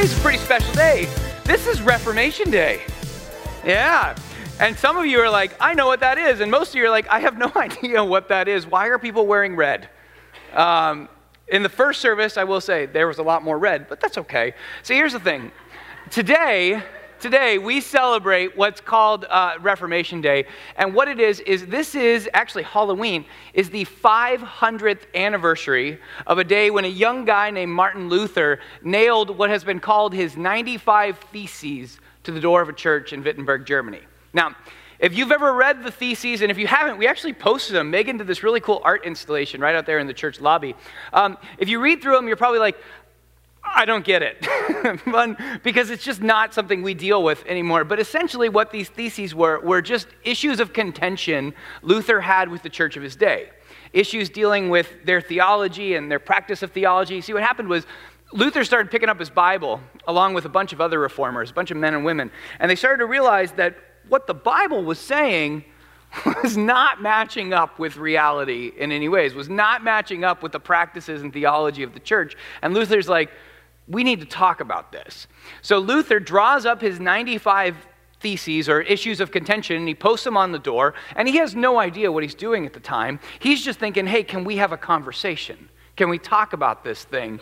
Today's a pretty special day. This is Reformation Day. Yeah. And some of you are like, I know what that is. And most of you are like, I have no idea what that is. Why are people wearing red? Um, in the first service, I will say there was a lot more red, but that's okay. So here's the thing. Today, today we celebrate what's called uh, Reformation Day, and what it is is this is actually Halloween is the 500th anniversary of a day when a young guy named Martin Luther nailed what has been called his 95 theses to the door of a church in Wittenberg, Germany. Now, if you've ever read the theses, and if you haven't, we actually posted them. Megan did this really cool art installation right out there in the church lobby. Um, if you read through them, you're probably like, I don't get it. because it's just not something we deal with anymore. But essentially, what these theses were were just issues of contention Luther had with the church of his day. Issues dealing with their theology and their practice of theology. See, what happened was Luther started picking up his Bible along with a bunch of other reformers, a bunch of men and women, and they started to realize that what the Bible was saying was not matching up with reality in any ways, was not matching up with the practices and theology of the church. And Luther's like, we need to talk about this. So Luther draws up his 95 theses or issues of contention and he posts them on the door, and he has no idea what he's doing at the time. He's just thinking, hey, can we have a conversation? Can we talk about this thing?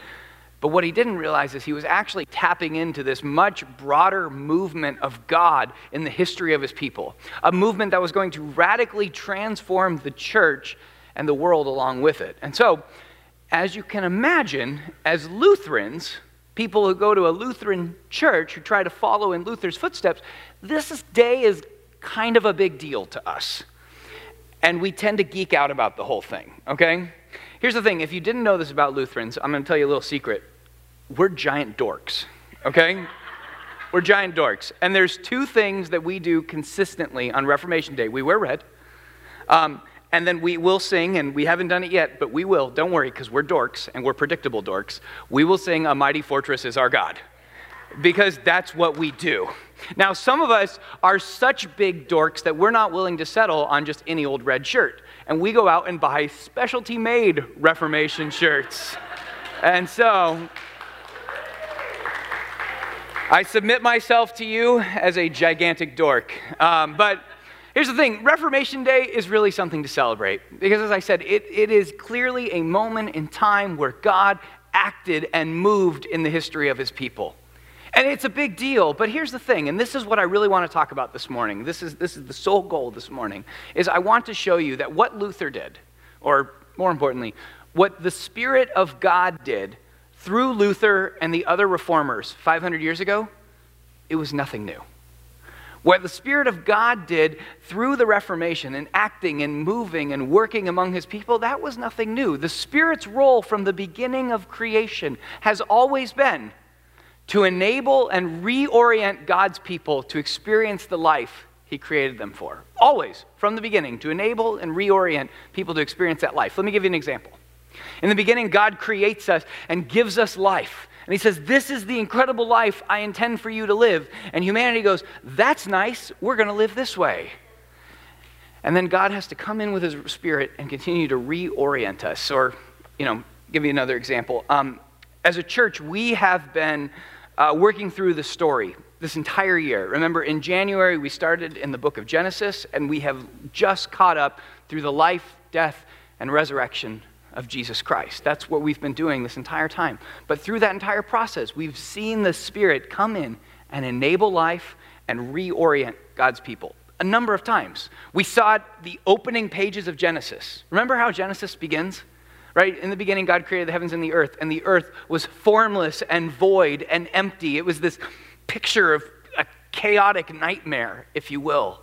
But what he didn't realize is he was actually tapping into this much broader movement of God in the history of his people, a movement that was going to radically transform the church and the world along with it. And so, as you can imagine, as Lutherans, people who go to a Lutheran church who try to follow in Luther's footsteps, this day is kind of a big deal to us. And we tend to geek out about the whole thing, okay? Here's the thing if you didn't know this about Lutherans, I'm to tell you a little secret. We're giant dorks, okay? We're giant dorks. And there's two things that we do consistently on Reformation Day we wear red, um, and then we will sing, and we haven't done it yet, but we will. Don't worry, because we're dorks, and we're predictable dorks. We will sing A Mighty Fortress is Our God, because that's what we do. Now, some of us are such big dorks that we're not willing to settle on just any old red shirt and we go out and buy specialty made Reformation shirts. And so, I submit myself to you as a gigantic dork. Um, but here's the thing Reformation Day is really something to celebrate. Because, as I said, it, it is clearly a moment in time where God acted and moved in the history of his people. And it's a big deal, but here's the thing, and this is what I really want to talk about this morning. This is, this is the sole goal this morning, is I want to show you that what Luther did, or more importantly, what the Spirit of God did through Luther and the other reformers 500 years ago, it was nothing new. What the Spirit of God did through the Reformation and acting and moving and working among His people, that was nothing new. The Spirit's role from the beginning of creation has always been to enable and reorient God's people to experience the life He created them for. Always, from the beginning, to enable and reorient people to experience that life. Let me give you an example. In the beginning, God creates us and gives us life. And He says, This is the incredible life I intend for you to live. And humanity goes, That's nice. We're going to live this way. And then God has to come in with His Spirit and continue to reorient us. Or, you know, give me another example. Um, as a church, we have been uh, working through the story this entire year. Remember, in January, we started in the book of Genesis, and we have just caught up through the life, death, and resurrection of Jesus Christ. That's what we've been doing this entire time. But through that entire process, we've seen the Spirit come in and enable life and reorient God's people a number of times. We saw the opening pages of Genesis. Remember how Genesis begins? right? In the beginning, God created the heavens and the earth, and the earth was formless and void and empty. It was this picture of a chaotic nightmare, if you will.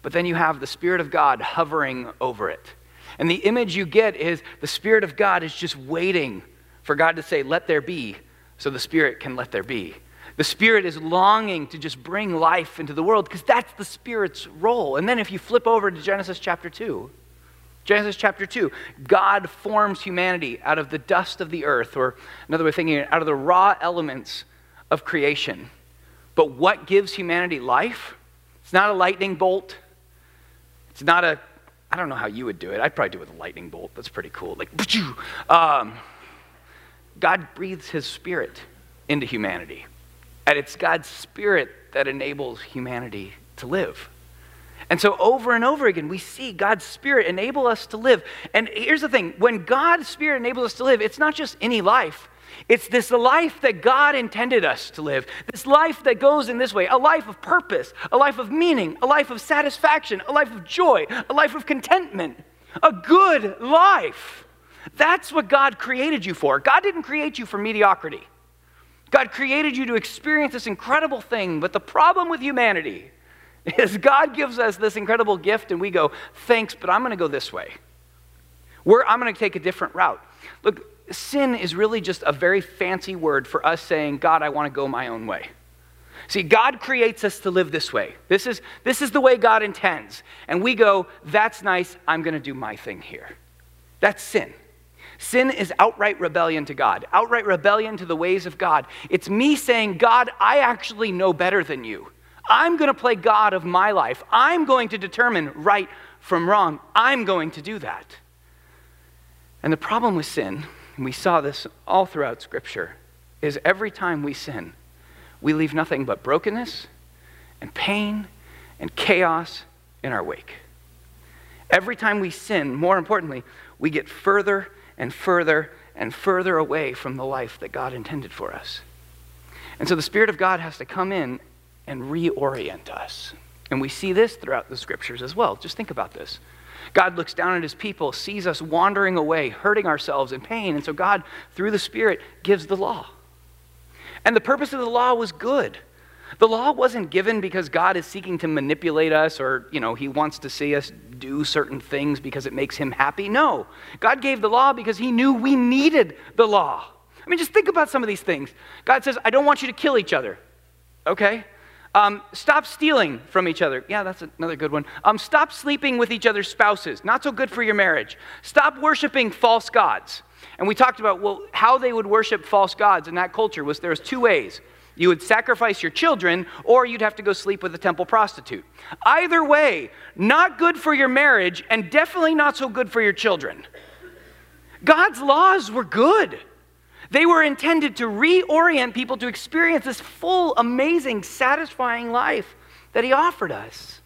But then you have the Spirit of God hovering over it. And the image you get is the Spirit of God is just waiting for God to say, let there be, so the Spirit can let there be. The Spirit is longing to just bring life into the world because that's the Spirit's role. And then if you flip over to Genesis chapter 2, Genesis chapter 2, God forms humanity out of the dust of the earth, or another way of thinking, out of the raw elements of creation. But what gives humanity life? It's not a lightning bolt. It's not a, I don't know how you would do it. I'd probably do it with a lightning bolt. That's pretty cool. Like, um, God breathes his spirit into humanity. And it's God's spirit that enables humanity to live. And so, over and over again, we see God's Spirit enable us to live. And here's the thing when God's Spirit enables us to live, it's not just any life, it's this life that God intended us to live. This life that goes in this way a life of purpose, a life of meaning, a life of satisfaction, a life of joy, a life of contentment, a good life. That's what God created you for. God didn't create you for mediocrity. God created you to experience this incredible thing, but the problem with humanity is God gives us this incredible gift and we go, thanks, but I'm going to go this way. We're, I'm going to take a different route. Look, sin is really just a very fancy word for us saying, God, I want to go my own way. See, God creates us to live this way. This is, this is the way God intends. And we go, that's nice, I'm going to do my thing here. That's sin. Sin is outright rebellion to God, outright rebellion to the ways of God. It's me saying, God, I actually know better than you. I'm going to play God of my life. I'm going to determine right from wrong. I'm going to do that. And the problem with sin, and we saw this all throughout Scripture, is every time we sin, we leave nothing but brokenness and pain and chaos in our wake. Every time we sin, more importantly, we get further and further and further away from the life that God intended for us. And so the Spirit of God has to come in and reorient us. And we see this throughout the scriptures as well. Just think about this. God looks down at his people, sees us wandering away, hurting ourselves in pain. And so God, through the Spirit, gives the law. And the purpose of the law was good. The law wasn't given because God is seeking to manipulate us or, you know, he wants to see us do certain things because it makes him happy. No. God gave the law because he knew we needed the law. I mean, just think about some of these things. God says, I don't want you to kill each other. Okay? Um, stop stealing from each other. Yeah, that's another good one. Um, stop sleeping with each other's spouses. Not so good for your marriage. Stop worshiping false gods. And we talked about well how they would worship false gods in that culture was there was two ways. You would sacrifice your children, or you'd have to go sleep with a temple prostitute. Either way, not good for your marriage, and definitely not so good for your children. God's laws were good. They were intended to reorient people to experience this full, amazing, satisfying life that He offered us.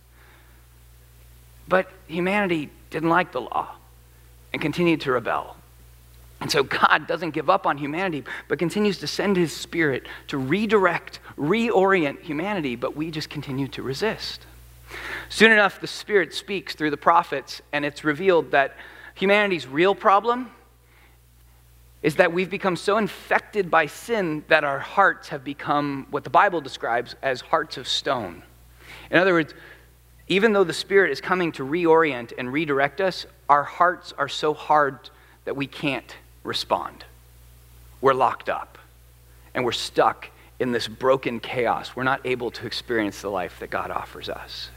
But humanity didn't like the law and continued to rebel. And so God doesn't give up on humanity, but continues to send His Spirit to redirect, reorient humanity, but we just continue to resist. Soon enough, the Spirit speaks through the prophets, and it's revealed that humanity's real problem is that we've become so infected by sin that our hearts have become what the Bible describes as hearts of stone. In other words, even though the Spirit is coming to reorient and redirect us, our hearts are so hard that we can't respond. We're locked up and we're stuck in this broken chaos. We're not able to experience the life that God offers us.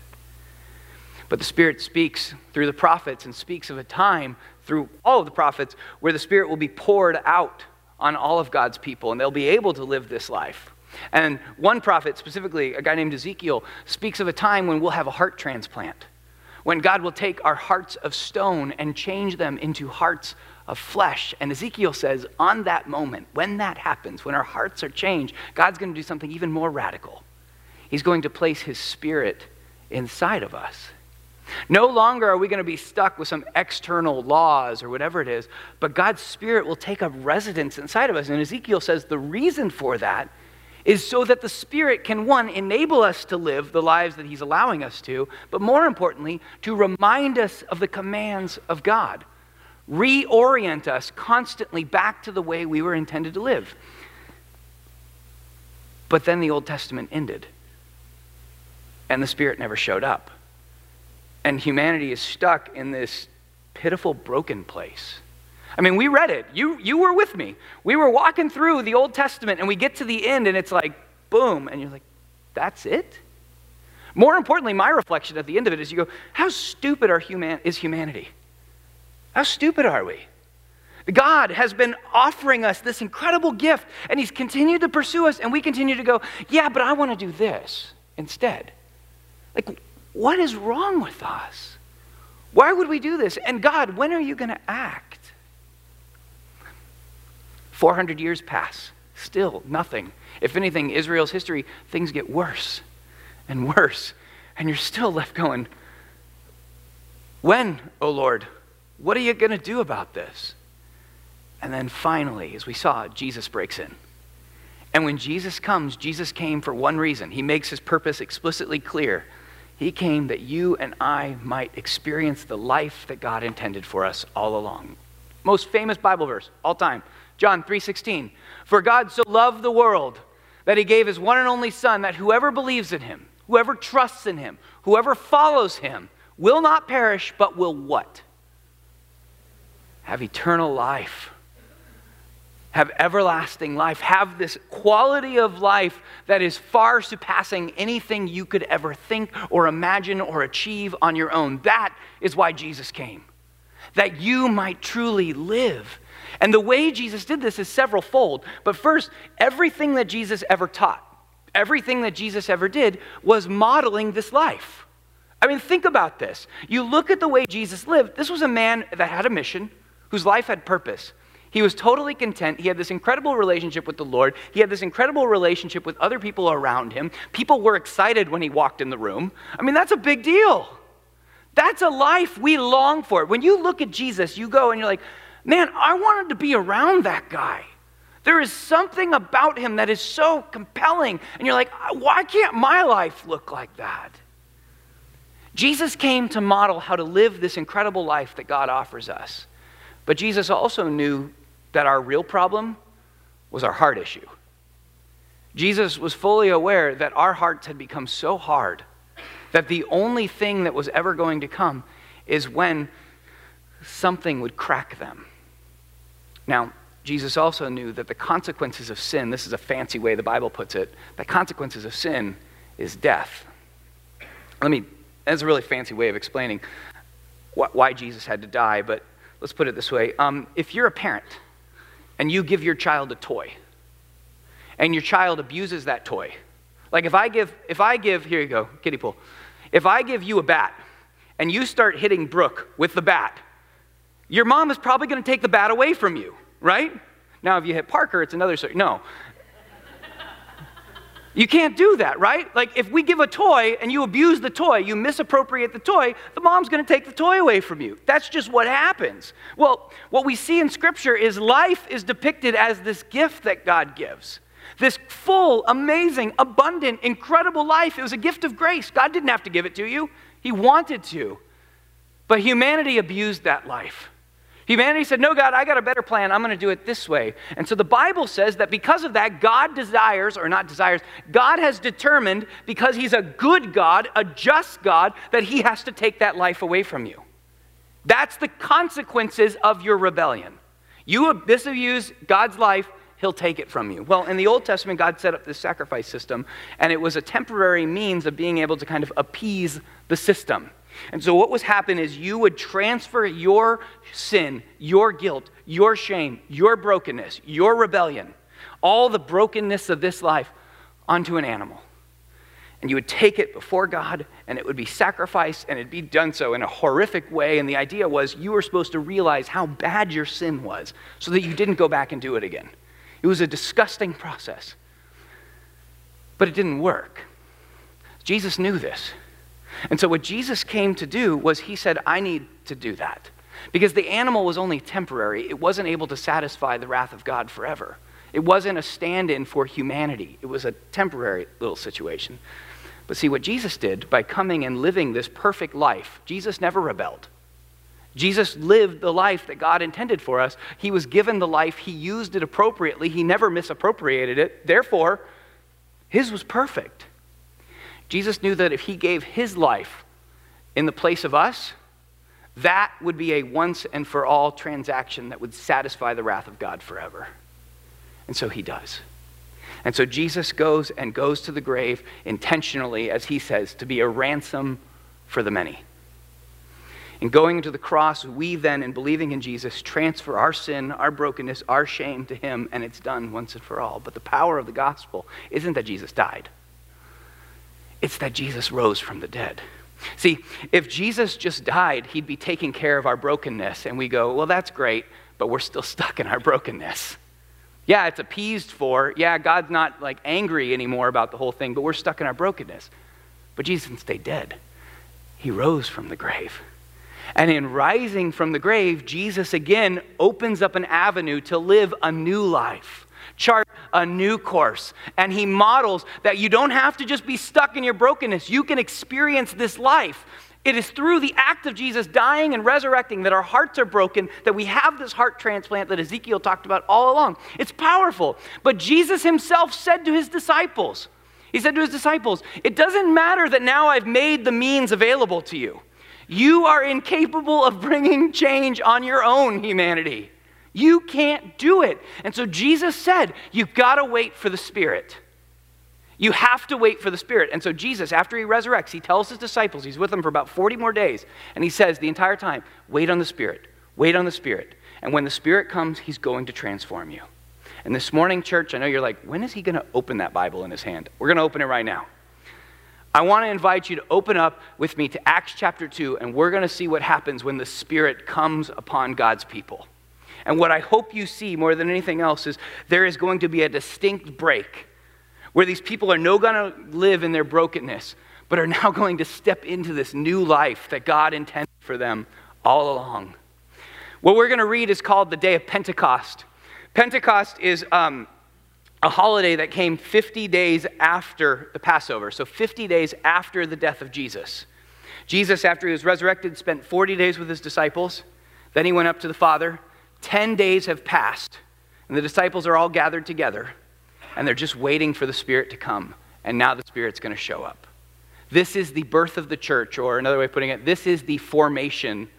But the Spirit speaks through the prophets and speaks of a time through all of the prophets where the Spirit will be poured out on all of God's people and they'll be able to live this life. And one prophet, specifically a guy named Ezekiel, speaks of a time when we'll have a heart transplant, when God will take our hearts of stone and change them into hearts of flesh. And Ezekiel says, on that moment, when that happens, when our hearts are changed, God's going to do something even more radical. He's going to place his spirit inside of us. No longer are we going to be stuck with some external laws or whatever it is, but God's Spirit will take up residence inside of us. And Ezekiel says the reason for that is so that the Spirit can, one, enable us to live the lives that He's allowing us to, but more importantly, to remind us of the commands of God, reorient us constantly back to the way we were intended to live. But then the Old Testament ended, and the Spirit never showed up. And humanity is stuck in this pitiful, broken place. I mean, we read it. You, you were with me. We were walking through the Old Testament and we get to the end and it's like, boom. And you're like, that's it? More importantly, my reflection at the end of it is you go, how stupid are human- is humanity? How stupid are we? God has been offering us this incredible gift, and He's continued to pursue us, and we continue to go, Yeah, but I want to do this instead. Like, what is wrong with us? Why would we do this? And God, when are you going to act? 400 years pass, still nothing. If anything, Israel's history, things get worse and worse, and you're still left going, When, O oh Lord, what are you going to do about this? And then finally, as we saw, Jesus breaks in. And when Jesus comes, Jesus came for one reason. He makes his purpose explicitly clear. He came that you and I might experience the life that God intended for us all along. Most famous Bible verse all time. John 3:16. For God so loved the world that he gave his one and only son that whoever believes in him, whoever trusts in him, whoever follows him will not perish but will what? Have eternal life have everlasting life, have this quality of life that is far surpassing anything you could ever think or imagine or achieve on your own. That is why Jesus came, that you might truly live. And the way Jesus did this is several fold. But first, everything that Jesus ever taught, everything that Jesus ever did was modeling this life. I mean, think about this. You look at the way Jesus lived. This was a man that had a mission, whose life had purpose. He was totally content. He had this incredible relationship with the Lord. He had this incredible relationship with other people around him. People were excited when he walked in the room. I mean, that's a big deal. That's a life we long for. When you look at Jesus, you go and you're like, man, I wanted to be around that guy. There is something about him that is so compelling. And you're like, why can't my life look like that? Jesus came to model how to live this incredible life that God offers us. But Jesus also knew that our real problem was our heart issue. Jesus was fully aware that our hearts had become so hard that the only thing that was ever going to come is when something would crack them. Now, Jesus also knew that the consequences of sin, this is a fancy way the Bible puts it, the consequences of sin is death. Let me, that's a really fancy way of explaining why Jesus had to die, but let's put it this way. Um, if you're a parent and you give your child a toy and your child abuses that toy like if i give if i give here you go kiddie pool. If i give you a bat and you start hitting brooke with the bat your mom is probably going to take the bat away from you right? Now if you hit parker it's another story. No you can't do that, right? Like if we give a toy and you abuse the toy, you misappropriate the toy, the mom's going to take the toy away from you. That's just what happens. Well, what we see in Scripture is life is depicted as this gift that God gives. This full, amazing, abundant, incredible life. It was a gift of grace. God didn't have to give it to you, He wanted to. But humanity abused that life. Humanity said, No, God, I got a better plan. I'm going to do it this way. And so the Bible says that because of that, God desires, or not desires, God has determined, because He's a good God, a just God, that He has to take that life away from you. That's the consequences of your rebellion. You disabuse God's life, He'll take it from you. Well, in the Old Testament, God set up this sacrifice system, and it was a temporary means of being able to kind of appease the system. And so, what was happening is you would transfer your sin, your guilt, your shame, your brokenness, your rebellion, all the brokenness of this life onto an animal. And you would take it before God, and it would be sacrificed, and it'd be done so in a horrific way. And the idea was you were supposed to realize how bad your sin was so that you didn't go back and do it again. It was a disgusting process. But it didn't work. Jesus knew this. And so, what Jesus came to do was he said, I need to do that. Because the animal was only temporary, it wasn't able to satisfy the wrath of God forever. It wasn't a stand in for humanity, it was a temporary little situation. But see, what Jesus did by coming and living this perfect life, Jesus never rebelled. Jesus lived the life that God intended for us. He was given the life, He used it appropriately, He never misappropriated it. Therefore, His was perfect. Jesus knew that if he gave his life in the place of us, that would be a once and for all transaction that would satisfy the wrath of God forever. And so he does. And so Jesus goes and goes to the grave intentionally, as he says, to be a ransom for the many. In going to the cross, we then, in believing in Jesus, transfer our sin, our brokenness, our shame to him, and it's done once and for all. But the power of the gospel isn't that Jesus died, it's that Jesus rose from the dead. See, if Jesus just died, he'd be taking care of our brokenness, and we go, well, that's great, but we're still stuck in our brokenness. Yeah, it's appeased for. Yeah, God's not like angry anymore about the whole thing, but we're stuck in our brokenness. But Jesus didn't stay dead. He rose from the grave. And in rising from the grave, Jesus again opens up an avenue to live a new life, chart a new course. And he models that you don't have to just be stuck in your brokenness, you can experience this life. It is through the act of Jesus dying and resurrecting that our hearts are broken, that we have this heart transplant that Ezekiel talked about all along. It's powerful. But Jesus himself said to his disciples, He said to his disciples, It doesn't matter that now I've made the means available to you. You are incapable of bringing change on your own, humanity. You can't do it. And so Jesus said, You've got to wait for the Spirit. You have to wait for the Spirit. And so Jesus, after he resurrects, he tells his disciples, he's with them for about 40 more days, and he says the entire time, Wait on the Spirit, wait on the Spirit. And when the Spirit comes, he's going to transform you. And this morning, church, I know you're like, When is he going to open that Bible in his hand? We're going to open it right now. I want to invite you to open up with me to Acts chapter 2, and we're going to see what happens when the Spirit comes upon God's people. And what I hope you see more than anything else is there is going to be a distinct break where these people are no going to live in their brokenness, but are now going to step into this new life that God intended for them all along. What we're going to read is called the Day of Pentecost. Pentecost is um, a holiday that came 50 days after the Passover, so 50 days after the death of Jesus. Jesus, after he was resurrected, spent 40 days with his disciples. Then he went up to the Father. 10 days have passed, and the disciples are all gathered together, and they're just waiting for the Spirit to come. And now the Spirit's going to show up. This is the birth of the church, or another way of putting it, this is the formation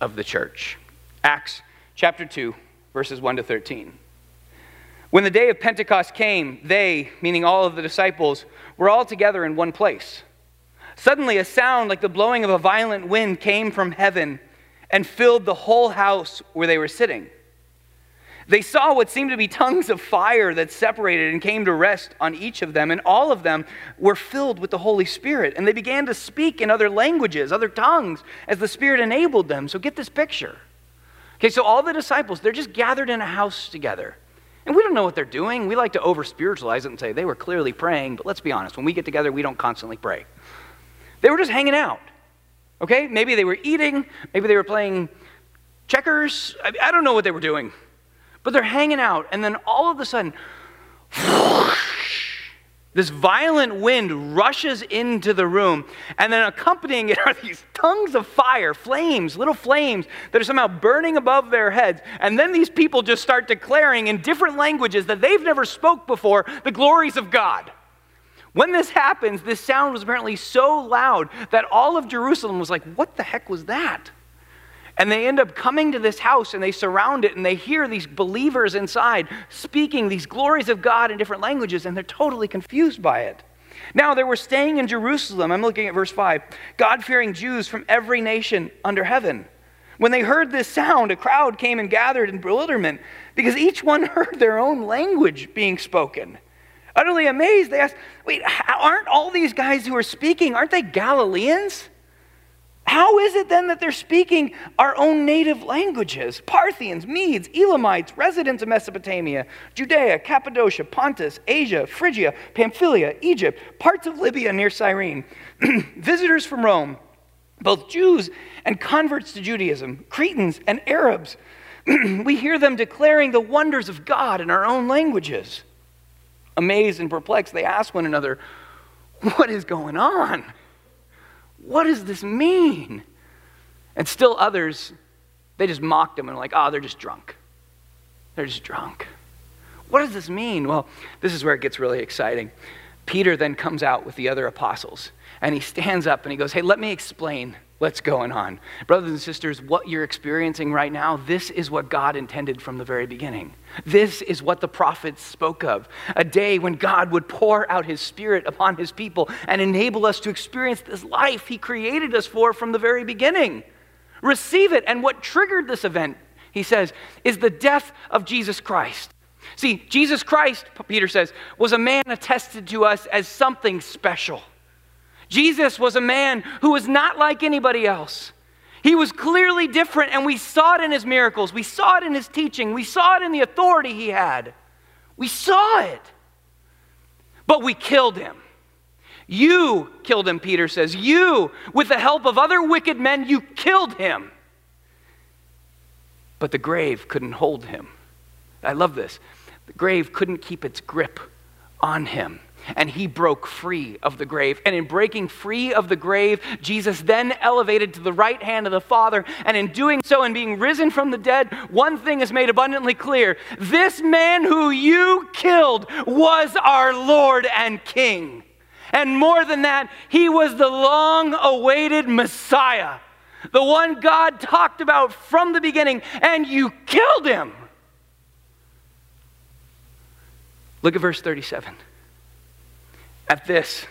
of the church. Acts chapter 2, verses 1 to 13. When the day of Pentecost came, they, meaning all of the disciples, were all together in one place. Suddenly, a sound like the blowing of a violent wind came from heaven and filled the whole house where they were sitting. They saw what seemed to be tongues of fire that separated and came to rest on each of them, and all of them were filled with the Holy Spirit. And they began to speak in other languages, other tongues, as the Spirit enabled them. So get this picture. Okay, so all the disciples, they're just gathered in a house together. And we don't know what they're doing. We like to over spiritualize it and say they were clearly praying, but let's be honest. When we get together, we don't constantly pray. They were just hanging out. Okay? Maybe they were eating. Maybe they were playing checkers. I, I don't know what they were doing. But they're hanging out. And then all of a sudden, this violent wind rushes into the room, and then accompanying it are these tongues of fire, flames, little flames that are somehow burning above their heads. And then these people just start declaring in different languages that they've never spoke before the glories of God. When this happens, this sound was apparently so loud that all of Jerusalem was like, What the heck was that? And they end up coming to this house and they surround it and they hear these believers inside speaking these glories of God in different languages and they're totally confused by it. Now, they were staying in Jerusalem. I'm looking at verse 5. God fearing Jews from every nation under heaven. When they heard this sound, a crowd came and gathered in bewilderment because each one heard their own language being spoken. Utterly amazed, they asked, Wait, aren't all these guys who are speaking, aren't they Galileans? How is it then that they're speaking our own native languages? Parthians, Medes, Elamites, residents of Mesopotamia, Judea, Cappadocia, Pontus, Asia, Phrygia, Pamphylia, Egypt, parts of Libya near Cyrene, visitors from Rome, both Jews and converts to Judaism, Cretans and Arabs. we hear them declaring the wonders of God in our own languages. Amazed and perplexed, they ask one another, What is going on? What does this mean? And still others, they just mocked him and were like, oh, they're just drunk. They're just drunk. What does this mean? Well, this is where it gets really exciting. Peter then comes out with the other apostles and he stands up and he goes, Hey, let me explain what's going on. Brothers and sisters, what you're experiencing right now, this is what God intended from the very beginning. This is what the prophets spoke of a day when God would pour out his spirit upon his people and enable us to experience this life he created us for from the very beginning. Receive it. And what triggered this event, he says, is the death of Jesus Christ. See, Jesus Christ, Peter says, was a man attested to us as something special. Jesus was a man who was not like anybody else. He was clearly different, and we saw it in his miracles. We saw it in his teaching. We saw it in the authority he had. We saw it. But we killed him. You killed him, Peter says. You, with the help of other wicked men, you killed him. But the grave couldn't hold him. I love this. The grave couldn't keep its grip on him and he broke free of the grave. And in breaking free of the grave, Jesus then elevated to the right hand of the Father. And in doing so and being risen from the dead, one thing is made abundantly clear this man who you killed was our Lord and King. And more than that, he was the long awaited Messiah, the one God talked about from the beginning, and you killed him. Look at verse 37 at this.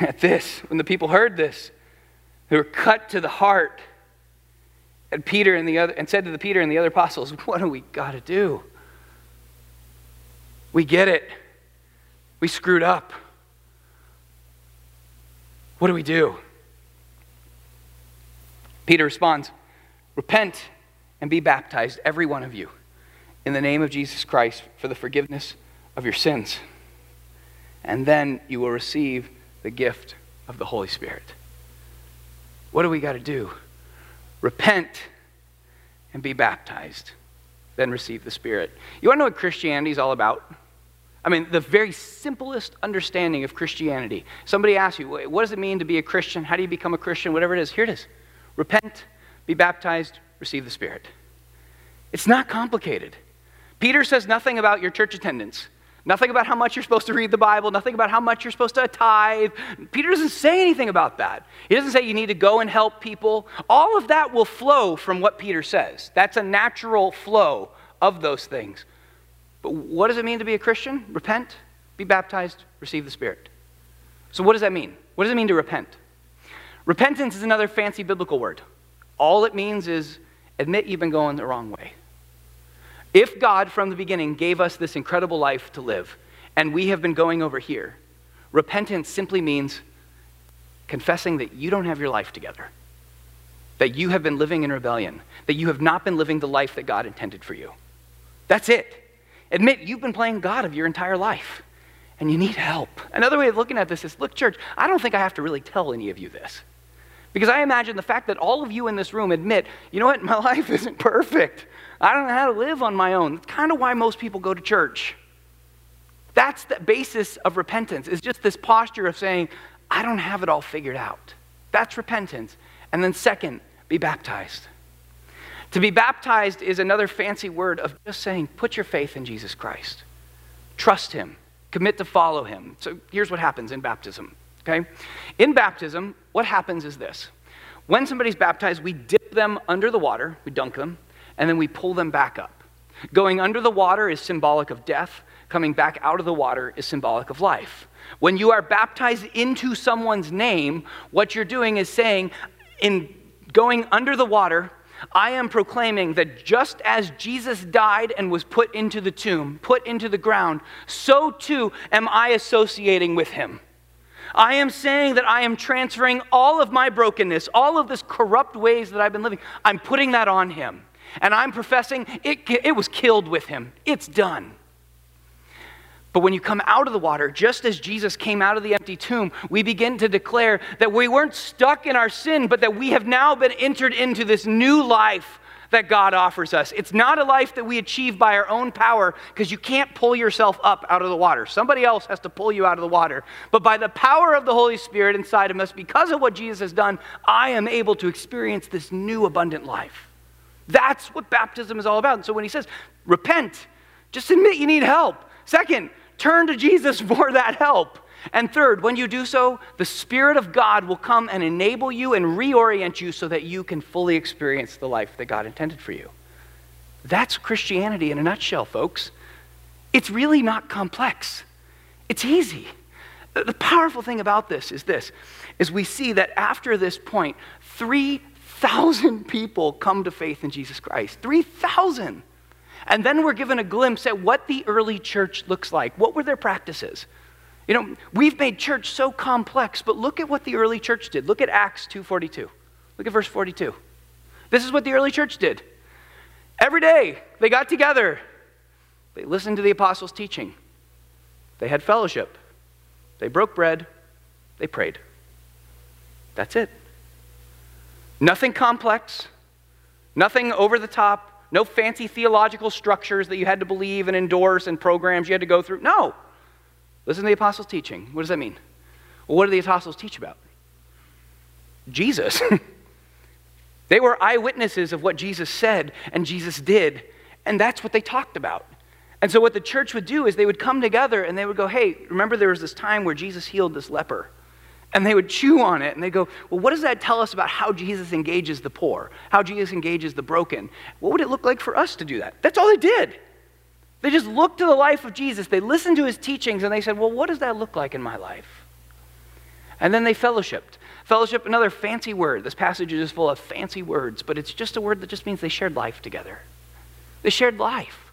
At this, when the people heard this, they were cut to the heart. And Peter and the other and said to the Peter and the other apostles, What do we got to do? We get it. We screwed up. What do we do? Peter responds, Repent and be baptized, every one of you, in the name of Jesus Christ for the forgiveness of your sins and then you will receive the gift of the Holy Spirit. What do we got to do? Repent and be baptized, then receive the Spirit. You want to know what Christianity is all about? I mean, the very simplest understanding of Christianity. Somebody asks you, what does it mean to be a Christian? How do you become a Christian? Whatever it is, here it is. Repent, be baptized, receive the Spirit. It's not complicated. Peter says nothing about your church attendance. Nothing about how much you're supposed to read the Bible, nothing about how much you're supposed to tithe. Peter doesn't say anything about that. He doesn't say you need to go and help people. All of that will flow from what Peter says. That's a natural flow of those things. But what does it mean to be a Christian? Repent, be baptized, receive the Spirit. So, what does that mean? What does it mean to repent? Repentance is another fancy biblical word. All it means is admit you've been going the wrong way. If God from the beginning gave us this incredible life to live, and we have been going over here, repentance simply means confessing that you don't have your life together, that you have been living in rebellion, that you have not been living the life that God intended for you. That's it. Admit you've been playing God of your entire life and you need help. Another way of looking at this is look, church, I don't think I have to really tell any of you this. Because I imagine the fact that all of you in this room admit, you know what, my life isn't perfect. I don't know how to live on my own. That's kind of why most people go to church. That's the basis of repentance, is just this posture of saying, I don't have it all figured out. That's repentance. And then, second, be baptized. To be baptized is another fancy word of just saying, put your faith in Jesus Christ. Trust Him. Commit to follow Him. So here's what happens in baptism. Okay? In baptism, what happens is this. When somebody's baptized, we dip them under the water, we dunk them, and then we pull them back up. Going under the water is symbolic of death, coming back out of the water is symbolic of life. When you are baptized into someone's name, what you're doing is saying, in going under the water, I am proclaiming that just as Jesus died and was put into the tomb, put into the ground, so too am I associating with him. I am saying that I am transferring all of my brokenness, all of this corrupt ways that I've been living, I'm putting that on him. And I'm professing it, it was killed with him. It's done. But when you come out of the water, just as Jesus came out of the empty tomb, we begin to declare that we weren't stuck in our sin, but that we have now been entered into this new life that God offers us. It's not a life that we achieve by our own power because you can't pull yourself up out of the water. Somebody else has to pull you out of the water. But by the power of the Holy Spirit inside of us, because of what Jesus has done, I am able to experience this new abundant life. That's what baptism is all about. And so when he says, repent, just admit you need help. Second, turn to Jesus for that help. And third, when you do so, the Spirit of God will come and enable you and reorient you so that you can fully experience the life that God intended for you. That's Christianity in a nutshell, folks. It's really not complex. It's easy. The powerful thing about this is this is we see that after this point, 3,000 people come to faith in Jesus Christ. 3,000. And then we're given a glimpse at what the early church looks like. What were their practices? You know, we've made church so complex, but look at what the early church did. Look at Acts 2:42. Look at verse 42. This is what the early church did. Every day they got together. They listened to the apostles' teaching. They had fellowship. They broke bread. They prayed. That's it. Nothing complex, nothing over the top, no fancy theological structures that you had to believe and endorse and programs you had to go through. No. Listen to the apostles' teaching. What does that mean? Well, what do the apostles teach about? Jesus. they were eyewitnesses of what Jesus said and Jesus did, and that's what they talked about. And so, what the church would do is they would come together and they would go, Hey, remember there was this time where Jesus healed this leper? And they would chew on it and they go, Well, what does that tell us about how Jesus engages the poor, how Jesus engages the broken? What would it look like for us to do that? That's all they did. They just looked to the life of Jesus, they listened to his teachings, and they said, Well, what does that look like in my life? And then they fellowshipped. Fellowship, another fancy word. This passage is full of fancy words, but it's just a word that just means they shared life together. They shared life.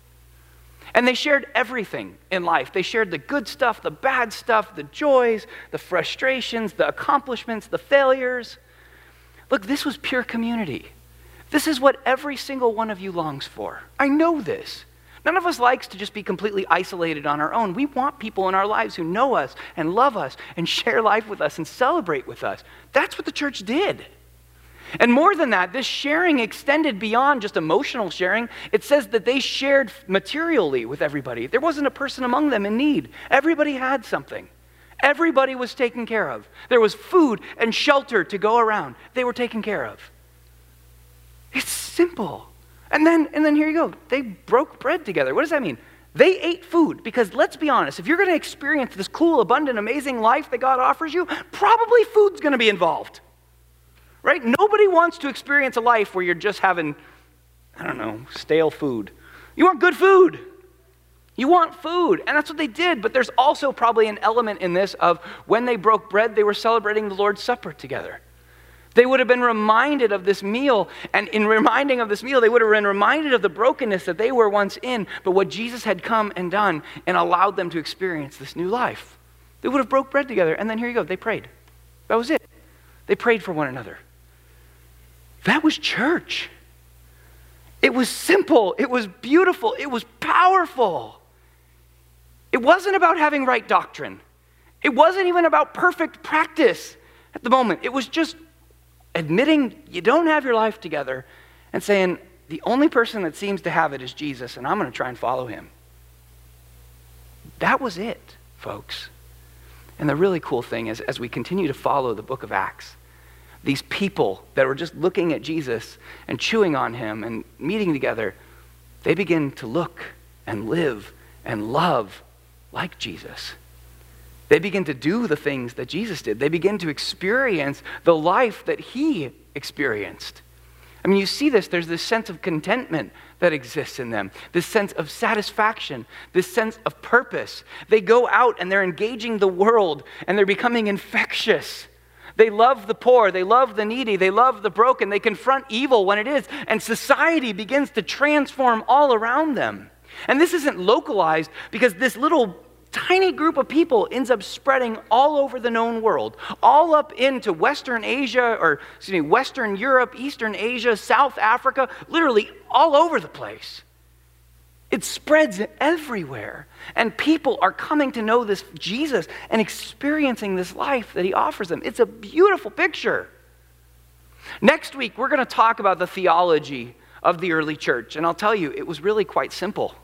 And they shared everything in life. They shared the good stuff, the bad stuff, the joys, the frustrations, the accomplishments, the failures. Look, this was pure community. This is what every single one of you longs for. I know this. None of us likes to just be completely isolated on our own. We want people in our lives who know us and love us and share life with us and celebrate with us. That's what the church did. And more than that, this sharing extended beyond just emotional sharing. It says that they shared materially with everybody. There wasn't a person among them in need, everybody had something. Everybody was taken care of. There was food and shelter to go around. They were taken care of. It's simple. And then, and then here you go. They broke bread together. What does that mean? They ate food because let's be honest, if you're going to experience this cool, abundant, amazing life that God offers you, probably food's going to be involved right? Nobody wants to experience a life where you're just having, I don't know, stale food. You want good food. You want food. And that's what they did. But there's also probably an element in this of when they broke bread, they were celebrating the Lord's Supper together. They would have been reminded of this meal. And in reminding of this meal, they would have been reminded of the brokenness that they were once in, but what Jesus had come and done and allowed them to experience this new life. They would have broke bread together. And then here you go, they prayed. That was it. They prayed for one another. That was church. It was simple, it was beautiful, it was powerful. It wasn't about having right doctrine, it wasn't even about perfect practice at the moment. It was just admitting you don't have your life together and saying, the only person that seems to have it is Jesus, and I'm going to try and follow him. That was it, folks. And the really cool thing is, as we continue to follow the book of Acts, these people that were just looking at Jesus and chewing on him and meeting together, they begin to look and live and love like Jesus. They begin to do the things that Jesus did. They begin to experience the life that he experienced. I mean, you see this, there's this sense of contentment that exists in them, this sense of satisfaction, this sense of purpose. They go out and they're engaging the world and they're becoming infectious. They love the poor, they love the needy, they love the broken, they confront evil when it is, and society begins to transform all around them. And this isn't localized because this little tiny group of people ends up spreading all over the known world, all up into Western Asia, or excuse me, Western Europe, Eastern Asia, South Africa, literally all over the place. It spreads everywhere. And people are coming to know this Jesus and experiencing this life that he offers them. It's a beautiful picture. Next week, we're going to talk about the theology of the early church. And I'll tell you, it was really quite simple,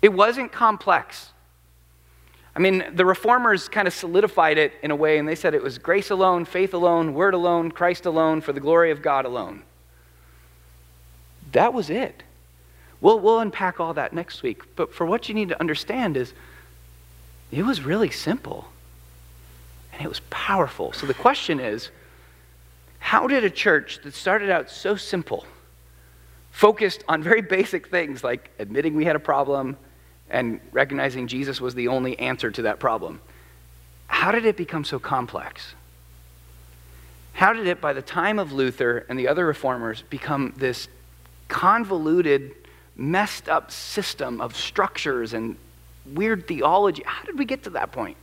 it wasn't complex. I mean, the reformers kind of solidified it in a way, and they said it was grace alone, faith alone, word alone, Christ alone, for the glory of God alone. That was it. We'll, we'll unpack all that next week. But for what you need to understand is it was really simple. And it was powerful. So the question is how did a church that started out so simple, focused on very basic things like admitting we had a problem and recognizing Jesus was the only answer to that problem, how did it become so complex? How did it, by the time of Luther and the other reformers, become this convoluted, messed up system of structures and weird theology? How did we get to that point?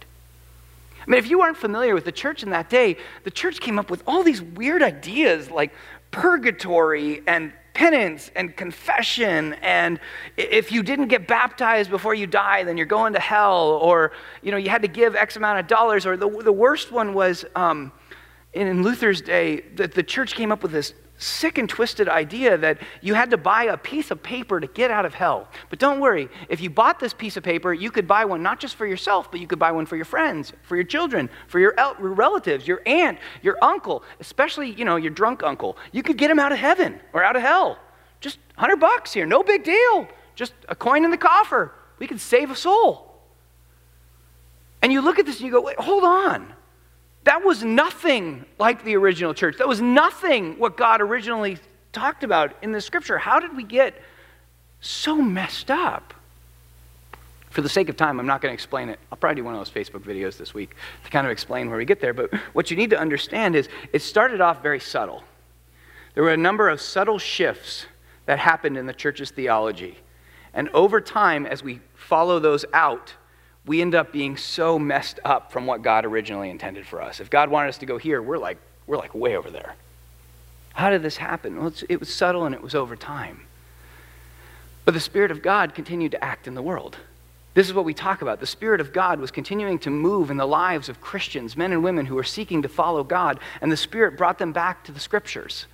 I mean, if you aren't familiar with the church in that day, the church came up with all these weird ideas like purgatory and penance and confession and if you didn't get baptized before you die then you're going to hell or you know you had to give x amount of dollars or the, the worst one was um, in Luther's day, that the church came up with this sick and twisted idea that you had to buy a piece of paper to get out of hell. But don't worry, if you bought this piece of paper, you could buy one not just for yourself, but you could buy one for your friends, for your children, for your, el- relatives, your aunt, your uncle, especially, you know, your drunk uncle. You could get him out of heaven or out of hell. Just 100 bucks here, no big deal. Just a coin in the coffer. We could save a soul. And you look at this and you go, wait, hold on. That was nothing like the original church. That was nothing what God originally talked about in the scripture. How did we get so messed up? For the sake of time, I'm not going to explain it. I'll probably do one of those Facebook videos this week to kind of explain where we get there. But what you need to understand is it started off very subtle. There were a number of subtle shifts that happened in the church's theology. And over time, as we follow those out, we end up being so messed up from what God originally intended for us. If God wanted us to go here, we're like, we're like way over there. How did this happen? Well, it was subtle and it was over time. But the Spirit of God continued to act in the world. This is what we talk about. The Spirit of God was continuing to move in the lives of Christians, men and women who were seeking to follow God, and the Spirit brought them back to the Scriptures.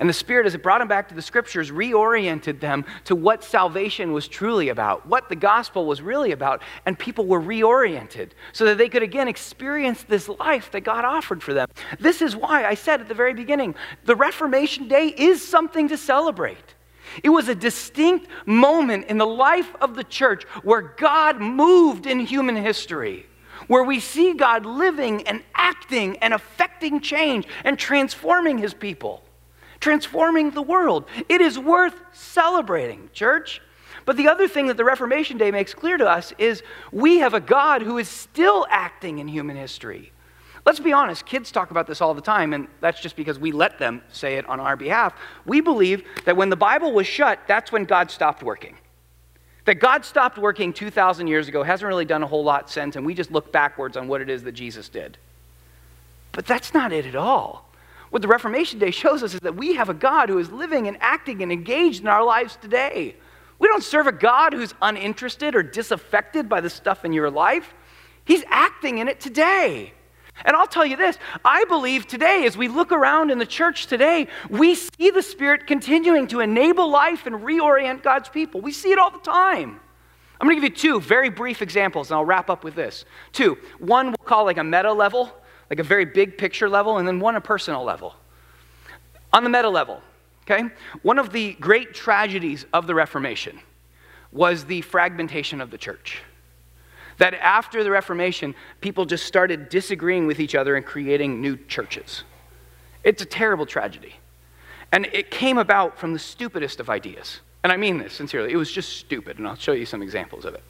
And the Spirit, as it brought them back to the scriptures, reoriented them to what salvation was truly about, what the gospel was really about. And people were reoriented so that they could again experience this life that God offered for them. This is why I said at the very beginning the Reformation Day is something to celebrate. It was a distinct moment in the life of the church where God moved in human history where we see God living and acting and affecting change and transforming his people transforming the world. It is worth celebrating, church. But the other thing that the Reformation Day makes clear to us is we have a God who is still acting in human history. Let's be honest, kids talk about this all the time, and that's just because we let them say it on our behalf. We believe that when the Bible was shut, that's when God stopped working. That God stopped working 2,000 years ago, hasn't really done a whole lot since, and we just look backwards on what it is that Jesus did. But that's not it at all. What the Reformation Day shows us is that we have a God who is living and acting and engaged in our lives today. We don't serve a God who's uninterested or disaffected by the stuff in your life. He's acting in it today. And I'll tell you this I believe today, as we look around in the church today, we see the Spirit continuing to enable life and reorient God's people. We see it all the time. I'm going to give you two very brief examples, and I'll wrap up with this. Two. One we'll call like a meta level, like a very big picture level, and then one a personal level. On the meta level, okay, one of the great tragedies of the Reformation was the fragmentation of the church. That after the Reformation, people just started disagreeing with each other and creating new churches. It's a terrible tragedy. And it came about from the stupidest of ideas. And I mean this sincerely. It was just stupid, and I'll show you some examples of it.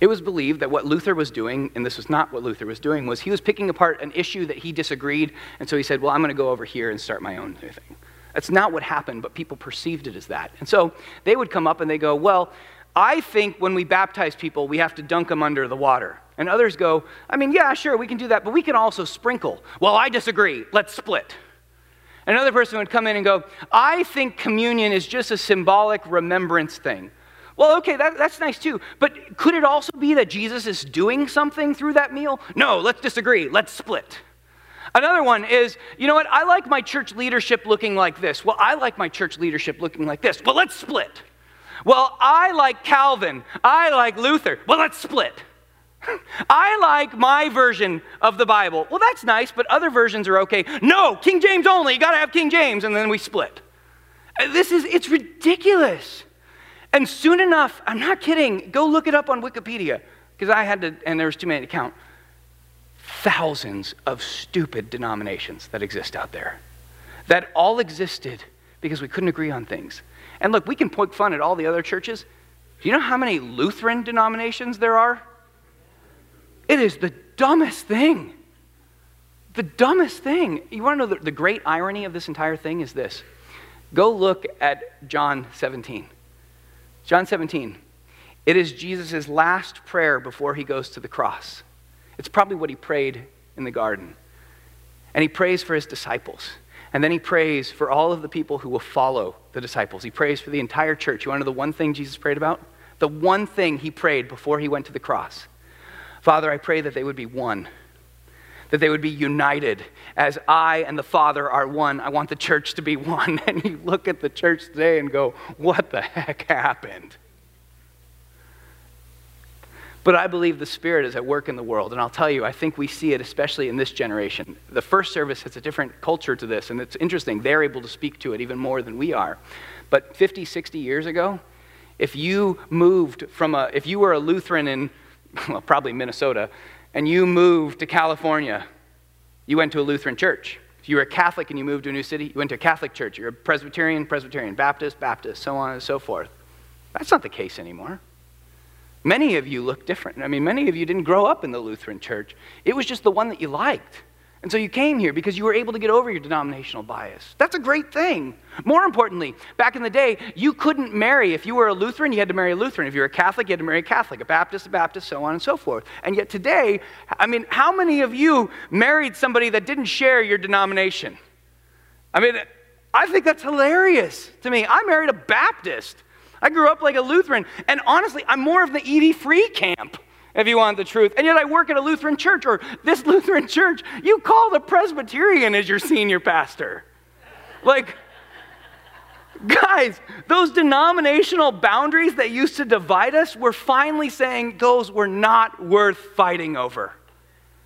It was believed that what Luther was doing, and this was not what Luther was doing, was he was picking apart an issue that he disagreed, and so he said, Well, I'm going to go over here and start my own new thing. That's not what happened, but people perceived it as that. And so they would come up and they go, Well, I think when we baptize people, we have to dunk them under the water. And others go, I mean, yeah, sure, we can do that, but we can also sprinkle. Well, I disagree. Let's split. Another person would come in and go, I think communion is just a symbolic remembrance thing. Well, okay, that, that's nice too. But could it also be that Jesus is doing something through that meal? No, let's disagree. Let's split. Another one is, you know what? I like my church leadership looking like this. Well, I like my church leadership looking like this. Well, let's split. Well, I like Calvin. I like Luther. Well, let's split. I like my version of the Bible. Well, that's nice, but other versions are okay. No, King James only. You got to have King James, and then we split. Uh, this is, it's ridiculous. And soon enough, I'm not kidding, go look it up on Wikipedia, because I had to, and there was too many to count. thousands of stupid denominations that exist out there that all existed because we couldn't agree on things. And look, we can poke fun at all the other churches. Do you know how many Lutheran denominations there are? It is the dumbest thing. The dumbest thing. You want to know the, the great irony of this entire thing is this. Go look at John 17. John 17. It is Jesus' last prayer before he goes to the cross. It's probably what he prayed in the garden. And he prays for his disciples. And then he prays for all of the people who will follow the disciples. He prays for the entire church. You want to know the one thing Jesus prayed about? The one thing he prayed before he went to the cross. Father, I pray that they would be one, that they would be united. As I and the Father are one, I want the church to be one. And you look at the church today and go, what the heck happened? But I believe the Spirit is at work in the world. And I'll tell you, I think we see it especially in this generation. The first service has a different culture to this, and it's interesting. They're able to speak to it even more than we are. But 50, 60 years ago, if you moved from a, if you were a Lutheran in, well, probably Minnesota, and you moved to California, you went to a Lutheran church. If you were a Catholic and you moved to a new city, you went to a Catholic church. You're a Presbyterian, Presbyterian, Baptist, Baptist, so on and so forth. That's not the case anymore. Many of you look different. I mean, many of you didn't grow up in the Lutheran church. It was just the one that you liked. And so you came here because you were able to get over your denominational bias. That's a great thing. More importantly, back in the day, you couldn't marry. If you were a Lutheran, you had to marry a Lutheran. If you were a Catholic, you had to marry a Catholic, a Baptist, a Baptist, so on and so forth. And yet today, I mean, how many of you married somebody that didn't share your denomination? I mean, I think that's hilarious to me. I married a Baptist. I grew up like a Lutheran, and honestly, I'm more of the EV Free camp, if you want the truth. And yet I work at a Lutheran church, or this Lutheran church, you call the Presbyterian as your senior pastor. Like, guys, those denominational boundaries that used to divide us, we're finally saying those were not worth fighting over.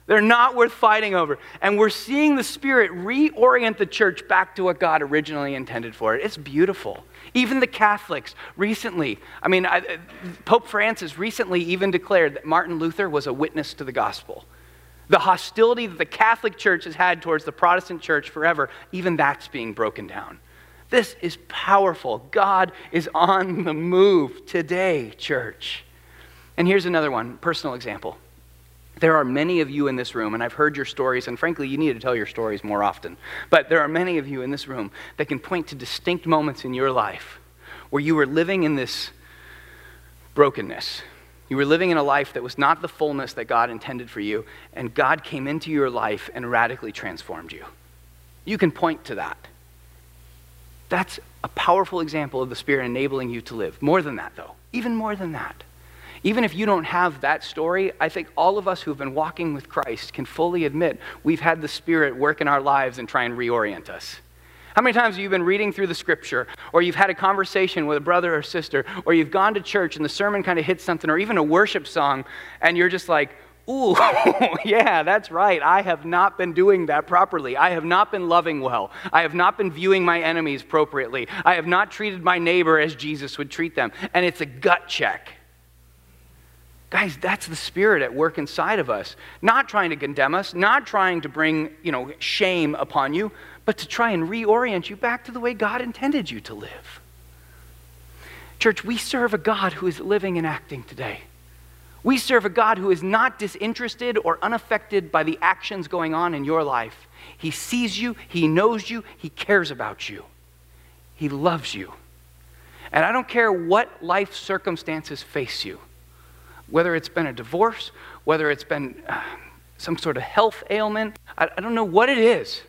They're not worth fighting over. And we're seeing the Spirit reorient the church back to what God originally intended for it. It's beautiful. Even the Catholics recently, I mean, I, Pope Francis recently even declared that Martin Luther was a witness to the gospel. The hostility that the Catholic Church has had towards the Protestant Church forever, even that's being broken down. This is powerful. God is on the move today, church. And here's another one personal example. There are many of you in this room, and I've heard your stories, and frankly, you need to tell your stories more often. But there are many of you in this room that can point to distinct moments in your life where you were living in this brokenness. You were living in a life that was not the fullness that God intended for you, and God came into your life and radically transformed you. You can point to that. That's a powerful example of the Spirit enabling you to live. More than that, though, even more than that. Even if you don't have that story, I think all of us who've been walking with Christ can fully admit we've had the Spirit work in our lives and try and reorient us. How many times have you been reading through the scripture, or you've had a conversation with a brother or sister, or you've gone to church and the sermon kind of hits something, or even a worship song, and you're just like, Ooh, yeah, that's right. I have not been doing that properly. I have not been loving well. I have not been viewing my enemies appropriately. I have not treated my neighbor as Jesus would treat them. And it's a gut check. Guys, that's the spirit at work inside of us. Not trying to condemn us, not trying to bring, you know, shame upon you, but to try and reorient you back to the way God intended you to live. Church, we serve a God who is living and acting today. We serve a God who is not disinterested or unaffected by the actions going on in your life. He sees you, He knows you, He cares about you, He loves you. And I don't care what life circumstances face you whether it's been a divorce, whether it's been uh, some sort of health ailment. I, I don't know what it is.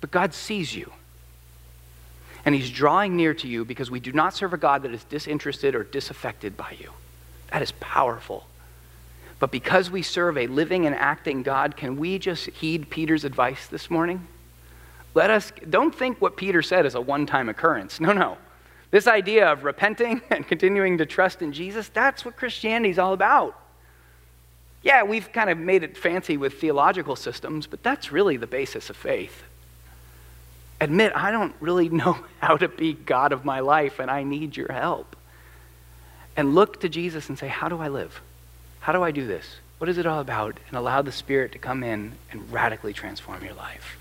But God sees you. And He's drawing near to you because we do not serve a God that is disinterested or disaffected by you. That is powerful. But because we serve a living and acting God, can we just heed Peter's advice this morning? Let us, don't think what Peter said is a one time occurrence. No, no. This idea of repenting and continuing to trust in Jesus, that's what Christianity is all about. Yeah, we've kind of made it fancy with theological systems, but that's really the basis of faith. Admit, I don't really know how to be God of my life, and I need your help. And look to Jesus and say, How do I live? How do I do this? What is it all about? And allow the Spirit to come in and radically transform your life.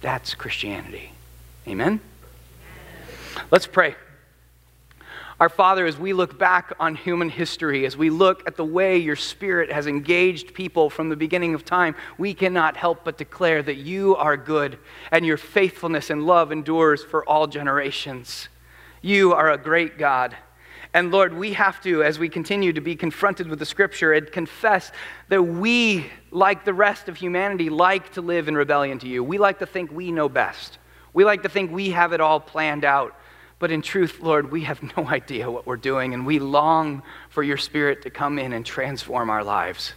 That's Christianity. Amen? Let's pray. Our Father, as we look back on human history, as we look at the way your Spirit has engaged people from the beginning of time, we cannot help but declare that you are good and your faithfulness and love endures for all generations. You are a great God. And Lord, we have to, as we continue to be confronted with the scripture, and confess that we, like the rest of humanity, like to live in rebellion to you. We like to think we know best. We like to think we have it all planned out. But in truth, Lord, we have no idea what we're doing, and we long for your Spirit to come in and transform our lives.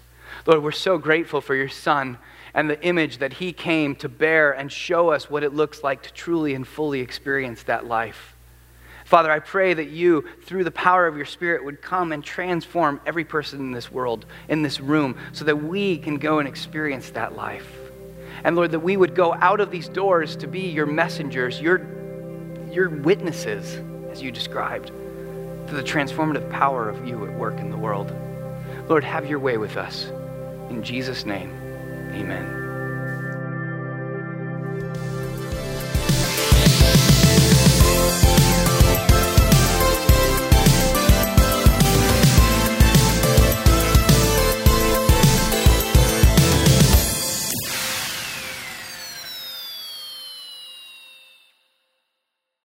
Lord, we're so grateful for your Son and the image that he came to bear and show us what it looks like to truly and fully experience that life. Father, I pray that you, through the power of your Spirit, would come and transform every person in this world, in this room, so that we can go and experience that life. And Lord, that we would go out of these doors to be your messengers, your your witnesses, as you described, to the transformative power of you at work in the world. Lord, have your way with us. In Jesus' name, amen.